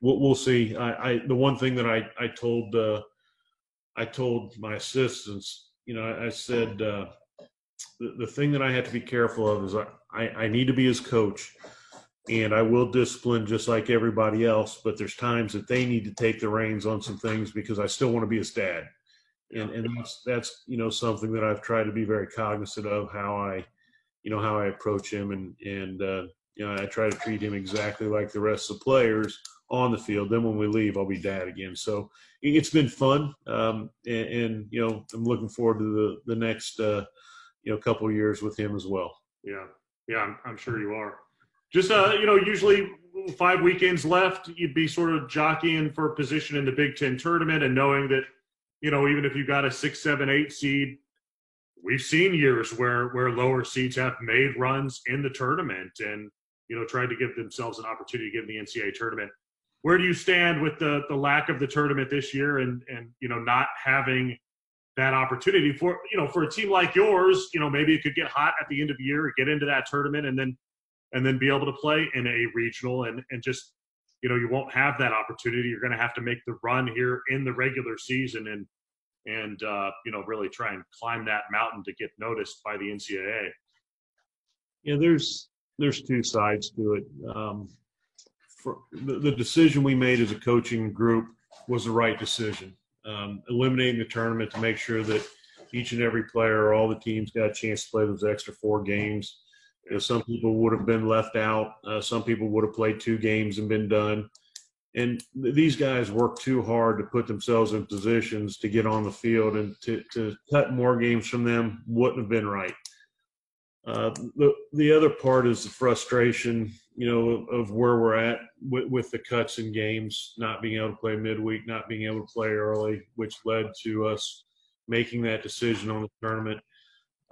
we'll, we'll see. I, I, the one thing that I, I told, uh, I told my assistants, you know, I, I said, uh, the, the thing that I have to be careful of is I, I, I need to be his coach and I will discipline just like everybody else, but there's times that they need to take the reins on some things because I still want to be his dad. And, and that's, that's, you know, something that I've tried to be very cognizant of how I, you know how I approach him, and and uh, you know I try to treat him exactly like the rest of the players on the field. Then when we leave, I'll be dad again. So it's been fun, um, and, and, you know I'm looking forward to the the next uh, you know couple years with him as well. Yeah, yeah, I'm, I'm sure you are. Just uh, you know, usually five weekends left, you'd be sort of jockeying for a position in the Big Ten tournament, and knowing that you know even if you got a six, seven, eight seed, we've seen years where where lower seeds have made runs in the tournament and you know tried to give themselves an opportunity to get in the NCAA tournament. Where do you stand with the the lack of the tournament this year and and you know not having that opportunity for you know for a team like yours, you know maybe it could get hot at the end of the year, get into that tournament and then and then be able to play in a regional and and just you know you won't have that opportunity. You're going to have to make the run here in the regular season and and uh, you know really try and climb that mountain to get noticed by the NCAA. Yeah, there's there's two sides to it. Um, for the, the, decision we made as a coaching group was the right decision. Um, eliminating the tournament to make sure that each and every player, all the teams, got a chance to play those extra four games. You know, some people would have been left out. Uh, some people would have played two games and been done and these guys work too hard to put themselves in positions to get on the field and to, to cut more games from them wouldn't have been right. Uh, the the other part is the frustration, you know, of, where we're at with, with, the cuts in games, not being able to play midweek, not being able to play early, which led to us making that decision on the tournament.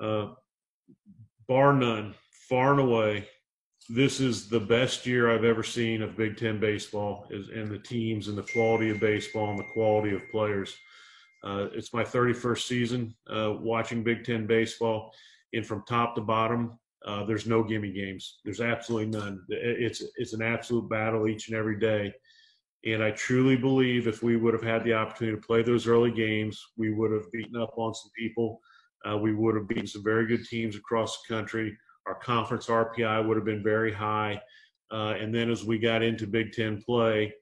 Uh, bar none, far and away, this is the best year I've ever seen of Big Ten baseball, is and the teams and the quality of baseball and the quality of players. Uh, it's my 31st season uh, watching Big Ten baseball, and from top to bottom, uh, there's no gimme games. There's absolutely none. It's it's an absolute battle each and every day. And I truly believe if we would have had the opportunity to play those early games, we would have beaten up on some people. Uh, we would have beaten some very good teams across the country our conference RPI would have been very high. Uh, and then as we got into Big Ten play,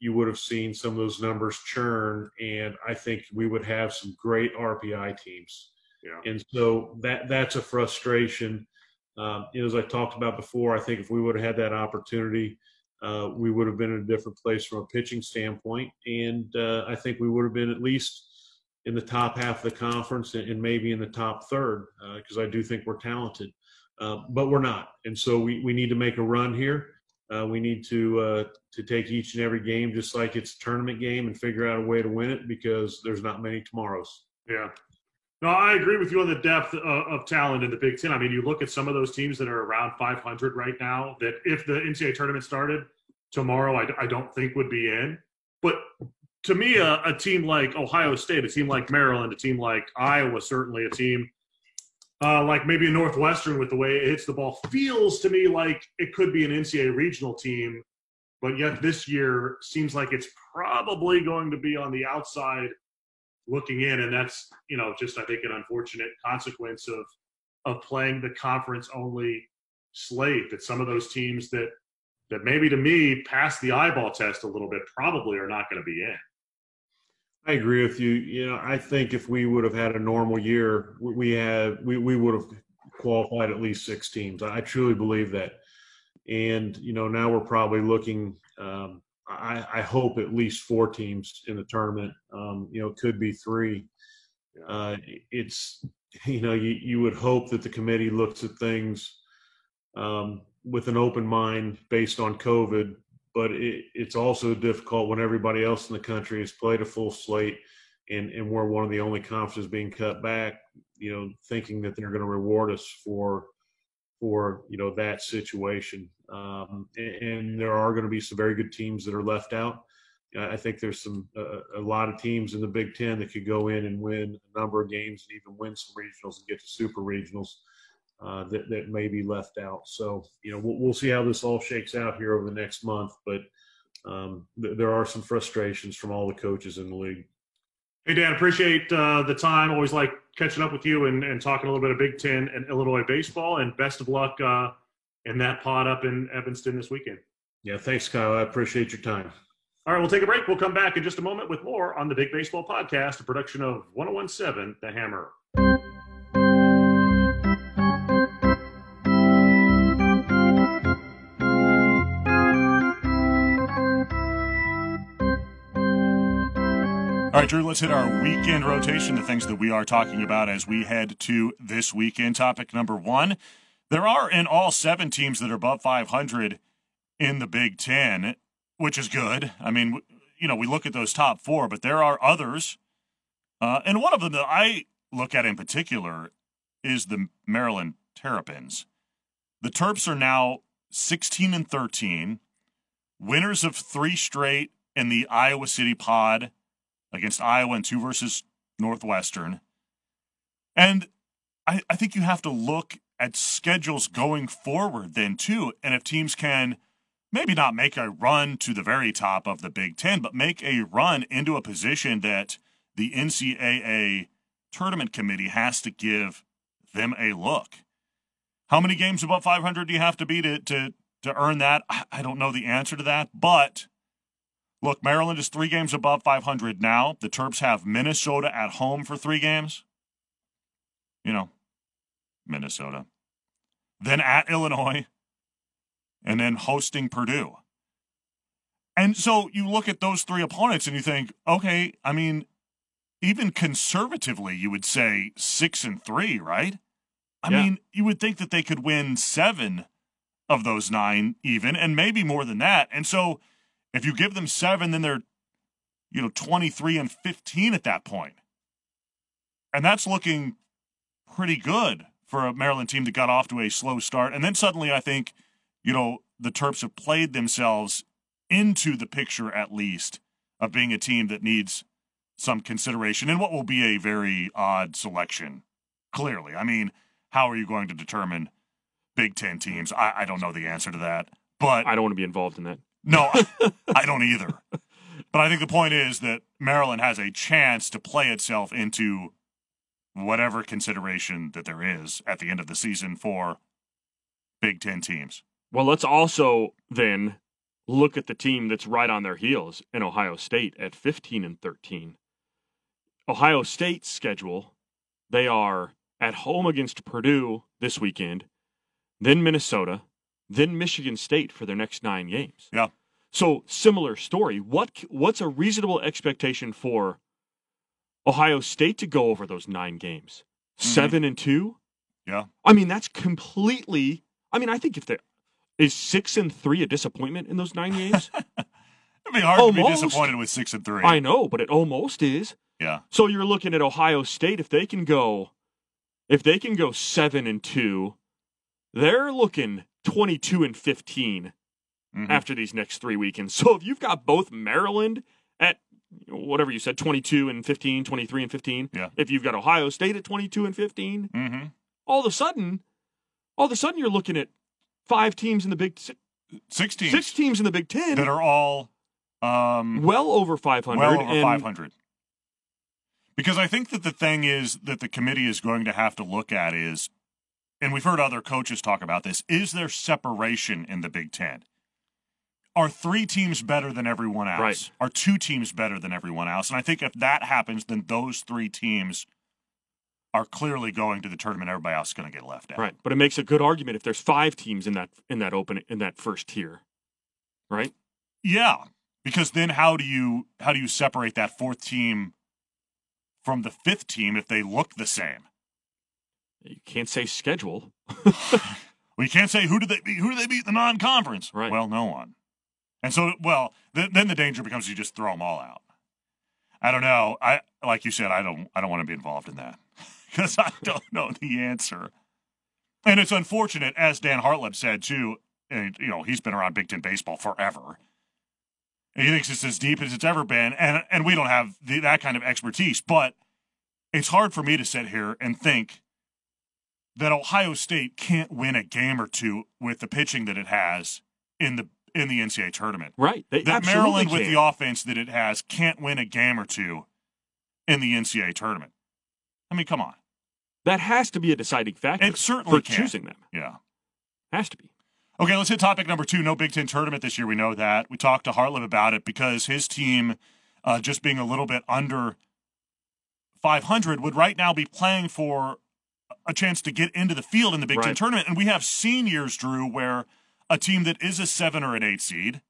you would have seen some of those numbers churn, and I think we would have some great RPI teams. Yeah. And so that that's a frustration. Um, as I talked about before, I think if we would have had that opportunity, uh, we would have been in a different place from a pitching standpoint, and uh, I think we would have been at least in the top half of the conference and, and maybe in the top third because uh, I do think we're talented. Uh, but we're not. And so we, we need to make a run here. Uh, we need to uh, to take each and every game just like it's a tournament game and figure out a way to win it because there's not many tomorrows. Yeah. No, I agree with you on the depth of, of talent in the Big Ten. I mean, you look at some of those teams that are around 500 right now that if the NCAA tournament started tomorrow, I, I don't think would be in. But to me, a, a team like Ohio State, a team like Maryland, a team like Iowa, certainly a team uh, like maybe a Northwestern with the way it hits the ball, feels to me like it could be an NCAA regional team, but yet this year seems like it's probably going to be on the outside looking in, and that's you know just I think an unfortunate consequence of of playing the conference only slate that some of those teams that that maybe to me pass the eyeball test a little bit probably are not going to be in. I agree with you. You know, I think if we would have had a normal year, we have we, we would have qualified at least six teams. I truly believe that. And you know, now we're probably looking. Um, I, I, hope at least four teams in the tournament. Um, you know, could be three. Uh, it's <laughs> you know, you, you would hope that the committee looks at things um, with an open mind based on COVID, but it, it's also difficult when everybody else in the country has played a full slate and, and we're one of the only conferences being cut back, you know, thinking that they're going to reward us for for you know that situation. Um, and, and, there are going to be some very good teams that are left out. I think there's some uh, a lot of teams in the Big Ten that could go in and win a number of games and even win some regionals and get to super regionals uh, that that may be left out. So you know we'll, we'll, see how this all shakes out here over the next month, but um, th- there are some frustrations from all the coaches in the league. Hey Dan, appreciate uh, the time. Always like catching up with you and, and, talking a little bit of Big Ten and Illinois baseball. And best of luck uh, in that pod up in Evanston this weekend. Yeah, thanks, Kyle. I appreciate your time. All right, we'll take a break. We'll come back in just a moment with more on the Big Baseball Podcast, a production of 1017 The Hammer. All right, Drew, let's hit our weekend rotation, the things that we are talking about as we head to this weekend. Topic number one there are in all seven teams that are above 500 in the Big Ten which is good. I mean, you know, we look at those top four, but there are others. Uh, and one of them that I look at in particular is the Maryland Terrapins. The Terps are now 16 and 13, winners of three straight in the Iowa City pod against Iowa and two versus Northwestern. And I, I think you have to look at schedules going forward then too. And if teams can – maybe not make a run to the very top of the Big Ten, but make a run into a position that the NCAA tournament committee has to give them a look. How many games above 500 do you have to be to, to, to earn that? I don't know the answer to that, but look, Maryland is three games above 500 now. The Terps have Minnesota at home for three games. You know, Minnesota. Then at Illinois, and then hosting Purdue. And so you look at those three opponents and you think, okay, I mean, even conservatively, you would say six and three, right? I yeah. mean, you would think that they could win seven of those nine, even, and maybe more than that. And so if you give them seven, then they're, you know, 23 and 15 at that point. And that's looking pretty good for a Maryland team that got off to a slow start. And then suddenly I think – you know, the Terps have played themselves into the picture at least of being a team that needs some consideration in what will be a very odd selection. Clearly, I mean, how are you going to determine Big Ten teams? I, I don't know the answer to that, but I don't want to be involved in that. No, I don't either. But I think the point is that Maryland has a chance to play itself into whatever consideration that there is at the end of the season for Big Ten teams. Well, let's also then look at the team that's right on their heels in Ohio State at 15 and 13. Ohio State's schedule, they are at home against Purdue this weekend, then Minnesota, then Michigan State for their next 9 games. Yeah. So, similar story. What what's a reasonable expectation for Ohio State to go over those 9 games? Mm-hmm. 7 and 2? Yeah. I mean, that's completely I mean, I think if they is six and three a disappointment in those nine games? <laughs> It'd be hard almost. to be disappointed with six and three. I know, but it almost is. Yeah. So you're looking at Ohio State if they can go, if they can go seven and two, they're looking twenty two and 15 mm-hmm. after these next three weekends. <laughs> So if you've got both Maryland at whatever you said 22 and 15 23 and 15 yeah. if you've got ohio state at 22 and 15 mm-hmm. all of a sudden all of a sudden you're looking at five teams in the Big Six teams. Six teams in the Big Ten that are all um, well over 500. Well over 500. Because I think that the thing is that the committee is going to have to look at is, and we've heard other coaches talk about this, is there separation in the Big Ten? Are three teams better than everyone else? Right. Are two teams better than everyone else? And I think if that happens, then those three teams are clearly going to the tournament. Everybody else is going to get left out. Right. But it makes a good argument if there's five teams in that in that open in that first tier. Right? Yeah. Because then how do you how do you separate that fourth team from the fifth team if they look the same? You can't say schedule. <laughs> we can't say who did they beat, who did they beat the non-conference? Right. Well, no one. And so, well, th- then the danger becomes you just throw them all out. I don't know. I like you said, I don't. I don't want to be involved in that <laughs> because I don't know the answer. And it's unfortunate, as Dan Hartleb said too. And, you know, he's been around Big Ten baseball forever. And he thinks it's as deep as it's ever been, and and we don't have the, that kind of expertise. But it's hard for me to sit here and think that Ohio State can't win a game or two with the pitching that it has in the in the NCAA tournament. Right. They that Maryland, can. with the offense that it has, can't win a game or two in the NCAA tournament. I mean, come on. That has to be a deciding factor. It certainly for can. choosing them. Yeah, has to be. Okay, let's hit topic number two. No Big Ten tournament this year. We know that. We talked to Hartleb about it because his team, uh, just being a little bit under 500, would right now be playing for a chance to get into the field in the Big right. Ten tournament. And we have seen years, Drew, where a team that is a seven or an eight seed,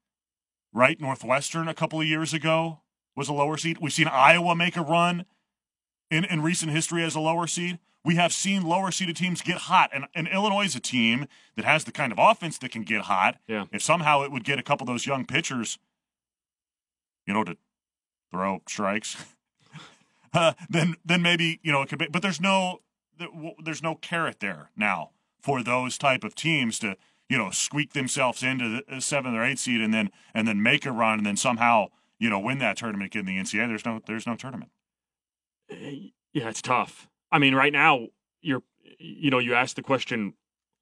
right? Northwestern a couple of years ago was a lower seed. We've seen Iowa make a run in, in recent history as a lower seed. We have seen lower seeded teams get hot, and, and Illinois is a team that has the kind of offense that can get hot. Yeah. If somehow it would get a couple of those young pitchers, you know, to throw strikes, <laughs> uh, then then maybe you know it could be. But there's no there's no carrot there now for those type of teams to you know squeak themselves into the uh, seventh or eighth seed and then and then make a run and then somehow you know win that tournament in the NCAA. There's no there's no tournament. Uh, yeah, it's tough. I mean, right now you're you know you ask the question,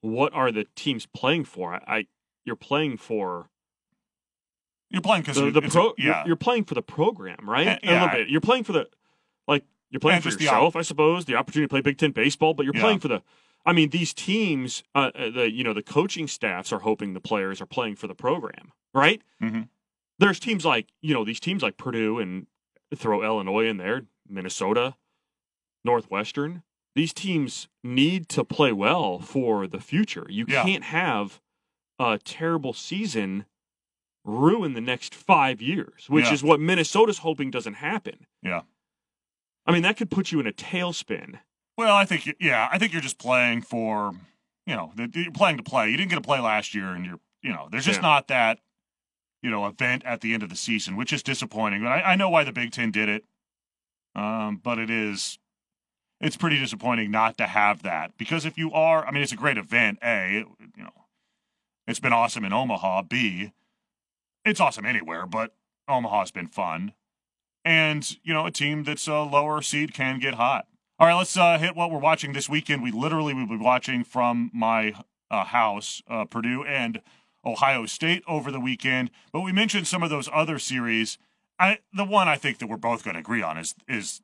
what are the teams playing for? I, I you're playing for. You're playing because the, the pro. Yeah, you're, you're, playing for the program, right? And, yeah, a little bit. You're playing for the like you're playing for yourself, op- I suppose. The opportunity to play Big Ten baseball, but you're yeah. playing for the. I mean, these teams, uh, uh, the you know the coaching staffs are hoping the players are playing for the program, right? Mm-hmm. There's teams like you know these teams like Purdue and throw Illinois in there, Minnesota, Northwestern. These teams need to play well for the future. You yeah. can't have a terrible season ruin the next five years, which yeah. is what Minnesota's hoping doesn't happen. Yeah. I mean, that could put you in a tailspin. Well, I think, yeah, I think you're just playing for, you know, you're playing to play. You didn't get to play last year, and you're, you know, there's just yeah. not that, you know, event at the end of the season, which is disappointing. But I, I know why the Big Ten did it. Um, but it is, it's pretty disappointing not to have that because if you are, I mean, it's a great event. A, it, you know, it's been awesome in Omaha. B, it's awesome anywhere, but Omaha's been fun. And, you know, a team that's a lower seed can get hot. All right, let's uh, hit what we're watching this weekend. We literally will be watching from my uh, house, uh, Purdue and Ohio State over the weekend. But we mentioned some of those other series. I, the one I think that we're both going to agree on is is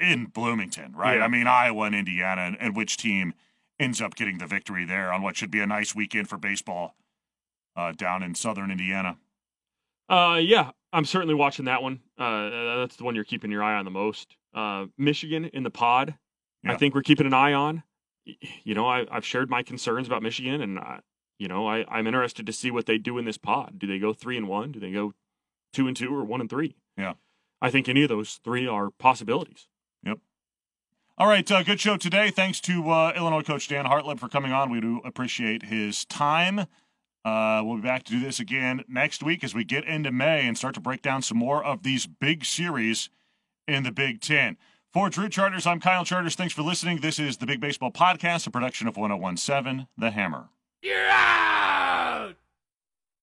in Bloomington, right? Yeah. I mean, Iowa and Indiana, and, and, which team ends up getting the victory there on what should be a nice weekend for baseball uh, down in southern Indiana. Uh, yeah, I'm certainly watching that one. Uh, that's the one you're keeping your eye on the most. Uh, Michigan in the pod, yeah. I think we're keeping an eye on. You know, I, have shared my concerns about Michigan, and uh, you know, I, I'm interested to see what they do in this pod. Do they go three and one? Do they go two and two, or one and three? Yeah, I think any of those three are possibilities. Yep. All right, uh, good show today. Thanks to uh, Illinois coach Dan Hartleb for coming on. We do appreciate his time. Uh, we'll be back to do this again next week as we get into May and start to break down some more of these big series in the Big Ten. For Drew Charters, I'm Kyle Charters. Thanks for listening. This is the Big Baseball Podcast, a production of 1017 The Hammer. Yeah!